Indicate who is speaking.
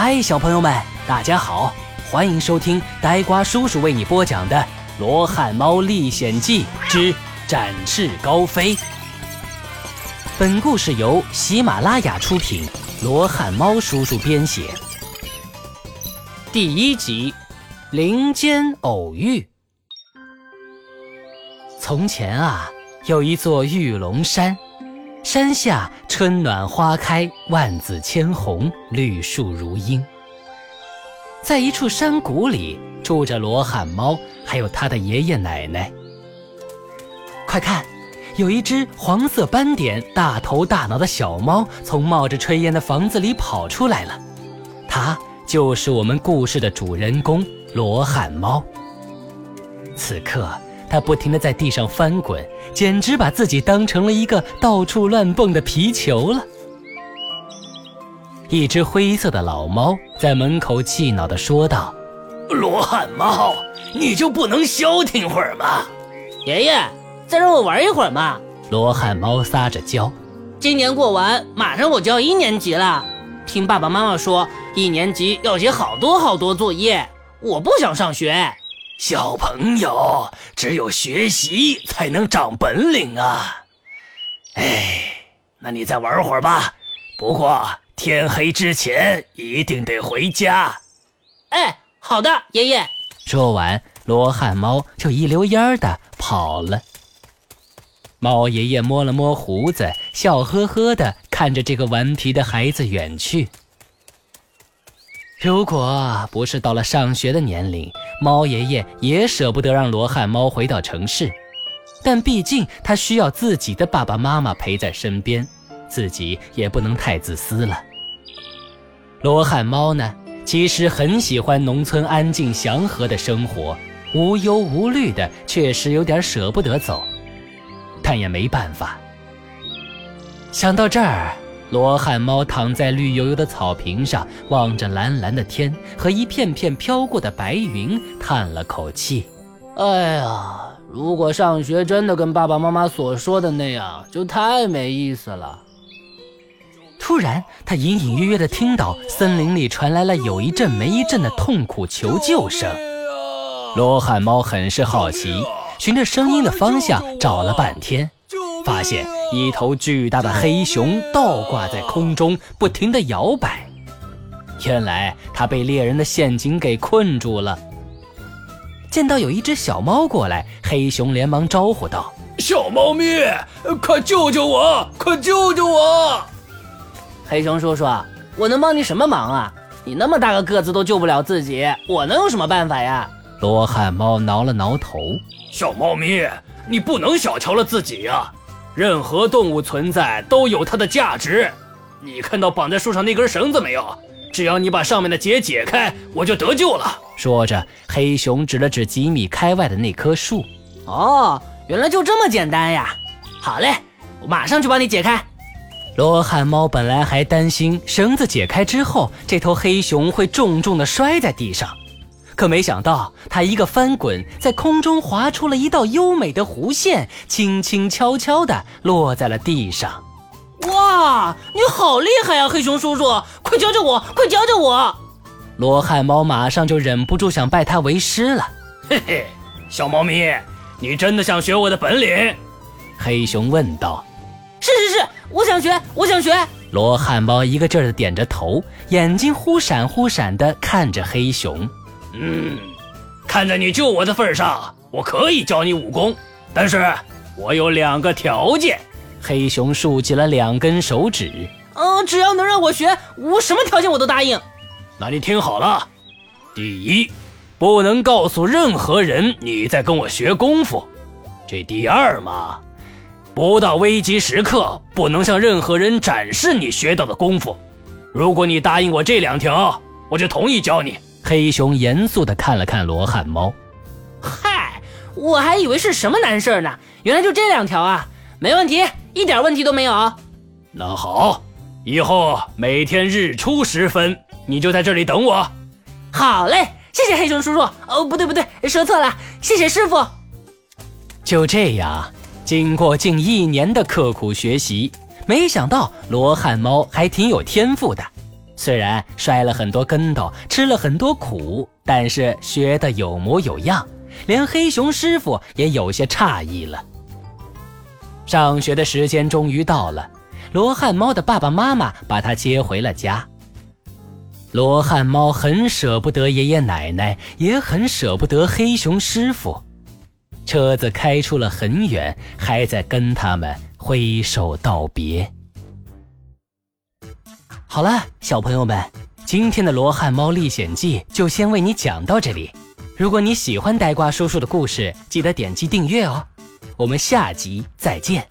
Speaker 1: 嗨，小朋友们，大家好，欢迎收听呆瓜叔叔为你播讲的《罗汉猫历险记之展翅高飞》。本故事由喜马拉雅出品，罗汉猫叔叔编写。第一集，林间偶遇。从前啊，有一座玉龙山。山下春暖花开，万紫千红，绿树如茵。在一处山谷里，住着罗汉猫，还有他的爷爷奶奶。快看，有一只黄色斑点、大头大脑的小猫从冒着炊烟的房子里跑出来了。它就是我们故事的主人公罗汉猫。此刻。他不停地在地上翻滚，简直把自己当成了一个到处乱蹦的皮球了。一只灰色的老猫在门口气恼地说道：“
Speaker 2: 罗汉猫，你就不能消停会儿吗？”
Speaker 3: 爷爷，再让我玩一会儿嘛！
Speaker 1: 罗汉猫撒着娇：“
Speaker 3: 今年过完，马上我就要一年级了。听爸爸妈妈说，一年级要写好多好多作业，我不想上学。”
Speaker 2: 小朋友，只有学习才能长本领啊！哎，那你再玩会儿吧。不过天黑之前一定得回家。
Speaker 3: 哎，好的，爷爷。
Speaker 1: 说完，罗汉猫就一溜烟儿的跑了。猫爷爷摸了摸胡子，笑呵呵的看着这个顽皮的孩子远去。如果不是到了上学的年龄，猫爷爷也舍不得让罗汉猫回到城市。但毕竟他需要自己的爸爸妈妈陪在身边，自己也不能太自私了。罗汉猫呢，其实很喜欢农村安静祥和的生活，无忧无虑的，确实有点舍不得走，但也没办法。想到这儿。罗汉猫躺在绿油油的草坪上，望着蓝蓝的天和一片片飘过的白云，叹了口气：“
Speaker 3: 哎呀，如果上学真的跟爸爸妈妈所说的那样，就太没意思了。”
Speaker 1: 突然，他隐隐约约地听到森林里传来了有一阵没一阵的痛苦求救声。罗汉猫很是好奇，循着声音的方向找了半天。发现一头巨大的黑熊倒挂在空中，不停地摇摆。原来它被猎人的陷阱给困住了。见到有一只小猫过来，黑熊连忙招呼道：“
Speaker 2: 小猫咪，快救救我！快救救我！”
Speaker 3: 黑熊叔叔，我能帮你什么忙啊？你那么大个个子都救不了自己，我能有什么办法呀？
Speaker 1: 罗汉猫挠了挠头：“
Speaker 2: 小猫咪，你不能小瞧了自己呀。”任何动物存在都有它的价值。你看到绑在树上那根绳子没有？只要你把上面的结解开，我就得救了。
Speaker 1: 说着，黑熊指了指几米开外的那棵树。
Speaker 3: 哦，原来就这么简单呀！好嘞，我马上去帮你解开。
Speaker 1: 罗汉猫本来还担心绳子解开之后，这头黑熊会重重的摔在地上。可没想到，他一个翻滚，在空中划出了一道优美的弧线，轻轻悄悄地落在了地上。
Speaker 3: 哇，你好厉害呀，黑熊叔叔！快教教我，快教教我！
Speaker 1: 罗汉猫马上就忍不住想拜他为师了。
Speaker 2: 嘿嘿，小猫咪，你真的想学我的本领？
Speaker 1: 黑熊问道。
Speaker 3: 是是是，我想学，我想学。
Speaker 1: 罗汉猫一个劲儿地点着头，眼睛忽闪忽闪地看着黑熊。
Speaker 2: 嗯，看在你救我的份上，我可以教你武功，但是我有两个条件。
Speaker 1: 黑熊竖起了两根手指。
Speaker 3: 嗯，只要能让我学，我什么条件我都答应。
Speaker 2: 那你听好了，第一，不能告诉任何人你在跟我学功夫。这第二嘛，不到危急时刻不能向任何人展示你学到的功夫。如果你答应我这两条，我就同意教你。
Speaker 1: 黑熊严肃地看了看罗汉猫，
Speaker 3: 嗨，我还以为是什么难事呢，原来就这两条啊，没问题，一点问题都没有。
Speaker 2: 那好，以后每天日出时分，你就在这里等我。
Speaker 3: 好嘞，谢谢黑熊叔叔。哦，不对不对，说错了，谢谢师傅。
Speaker 1: 就这样，经过近一年的刻苦学习，没想到罗汉猫还挺有天赋的。虽然摔了很多跟头，吃了很多苦，但是学得有模有样，连黑熊师傅也有些诧异了。上学的时间终于到了，罗汉猫的爸爸妈妈把他接回了家。罗汉猫很舍不得爷爷奶奶，也很舍不得黑熊师傅。车子开出了很远，还在跟他们挥手道别。好了，小朋友们，今天的《罗汉猫历险记》就先为你讲到这里。如果你喜欢呆瓜叔叔的故事，记得点击订阅哦。我们下集再见。